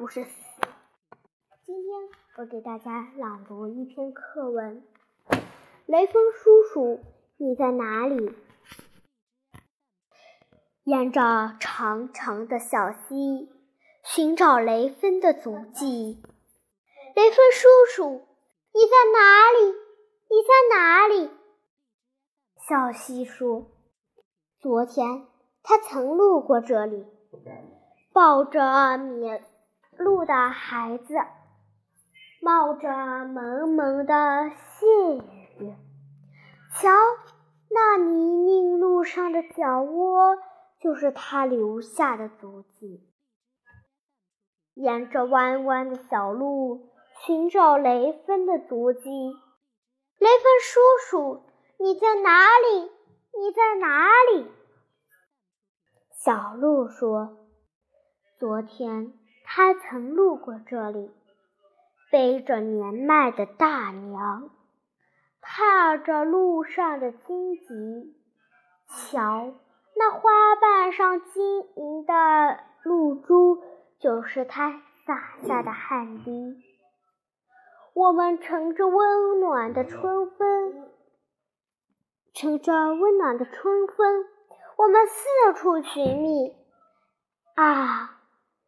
不是。今天我给大家朗读一篇课文：雷锋叔叔，你在哪里？沿着长长的小溪，寻找雷锋的足迹。雷锋叔叔，你在哪里？你在哪里？小溪说：“昨天他曾路过这里，抱着迷的孩子，冒着蒙蒙的细雨。瞧，那泥泞路上的脚窝。”就是他留下的足迹。沿着弯弯的小路寻找雷锋的足迹。雷锋叔叔，你在哪里？你在哪里？小鹿说：“昨天他曾路过这里，背着年迈的大娘，踏着路上的荆棘。瞧。”那花瓣上晶莹的露珠，就是他洒下的汗滴。我们乘着温暖的春风，乘着温暖的春风，我们四处寻觅。啊，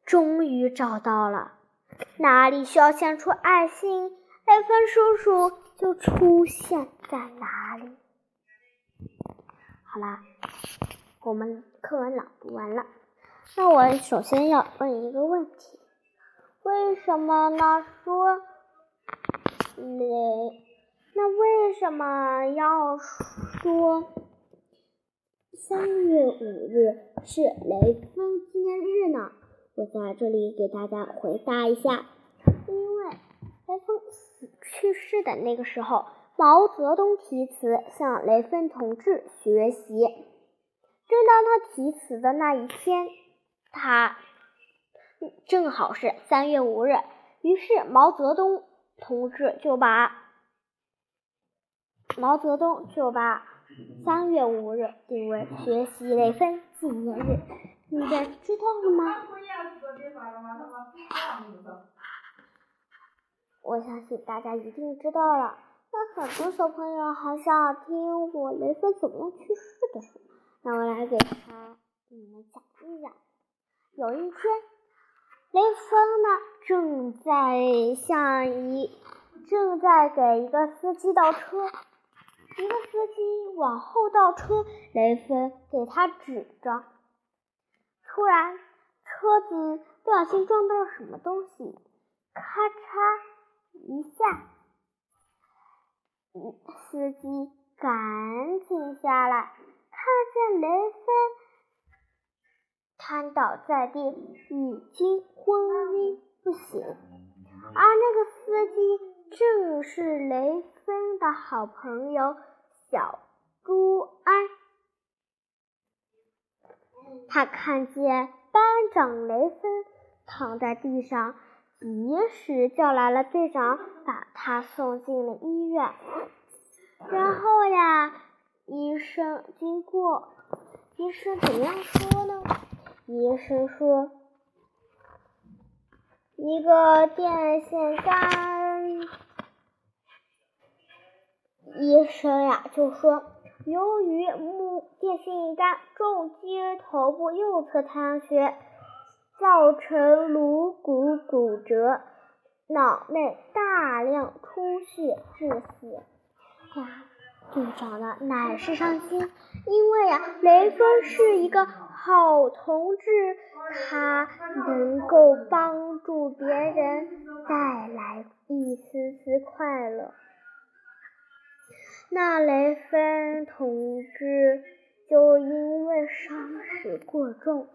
终于找到了！哪里需要献出爱心，雷锋叔叔就出现在哪里。好啦。我们课文朗读完了，那我首先要问一个问题：为什么呢？说雷，那为什么要说三月五日是雷锋纪念日呢？我在这里给大家回答一下，因为雷锋死去世的那个时候，毛泽东题词向雷锋同志学习。正当他题词的那一天，他正好是三月五日，于是毛泽东同志就把毛泽东就把三月五日定为学习雷锋纪念日。你们知道了吗？我相信大家一定知道了。那很多小朋友还想听我雷锋怎么样去世的事。那我来给他你们讲一讲。有一天，雷锋呢正在向一正在给一个司机倒车，一个司机往后倒车，雷锋给他指着。突然，车子不小心撞到了什么东西，咔嚓一下，司机赶紧下来。看见雷锋瘫倒在地，已经昏迷不醒，而那个司机正是雷锋的好朋友小朱安。他看见班长雷锋躺在地上，及时叫来了队长，把他送进了医院。然后呀。医生经过，医生怎么样说呢？医生说，一个电线杆。医生呀就说，由于木电线杆重击头部右侧太阳穴，造成颅骨骨折，脑内大量出血致死。呀。队长呢，乃是伤心，因为呀，雷锋是一个好同志，他能够帮助别人，带来一丝丝快乐。那雷锋同志就因为伤势过重，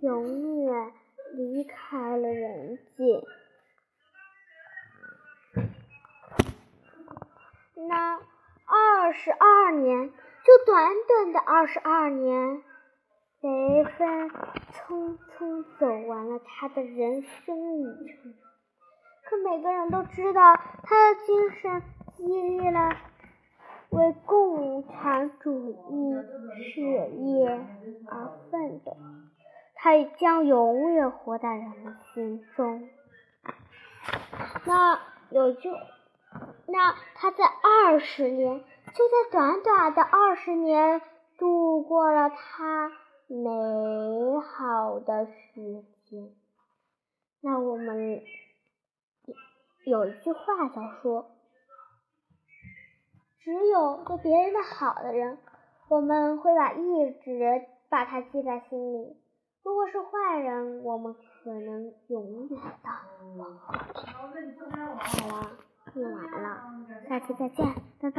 永远离开了人间。那。二十二年，就短短的二十二年，雷锋匆匆走完了他的人生旅程。可每个人都知道，他的精神激励了为共产主义事业而奋斗。他将永远活在人们心中。那有句，那他在二十年，就在短短的二十年，度过了他美好的时间。那我们有一句话叫说：“只有对别人的好的人，我们会把一直把他记在心里。如果是坏人，我们可能永远的忘不掉。”好了，念完了，下期再见，拜拜。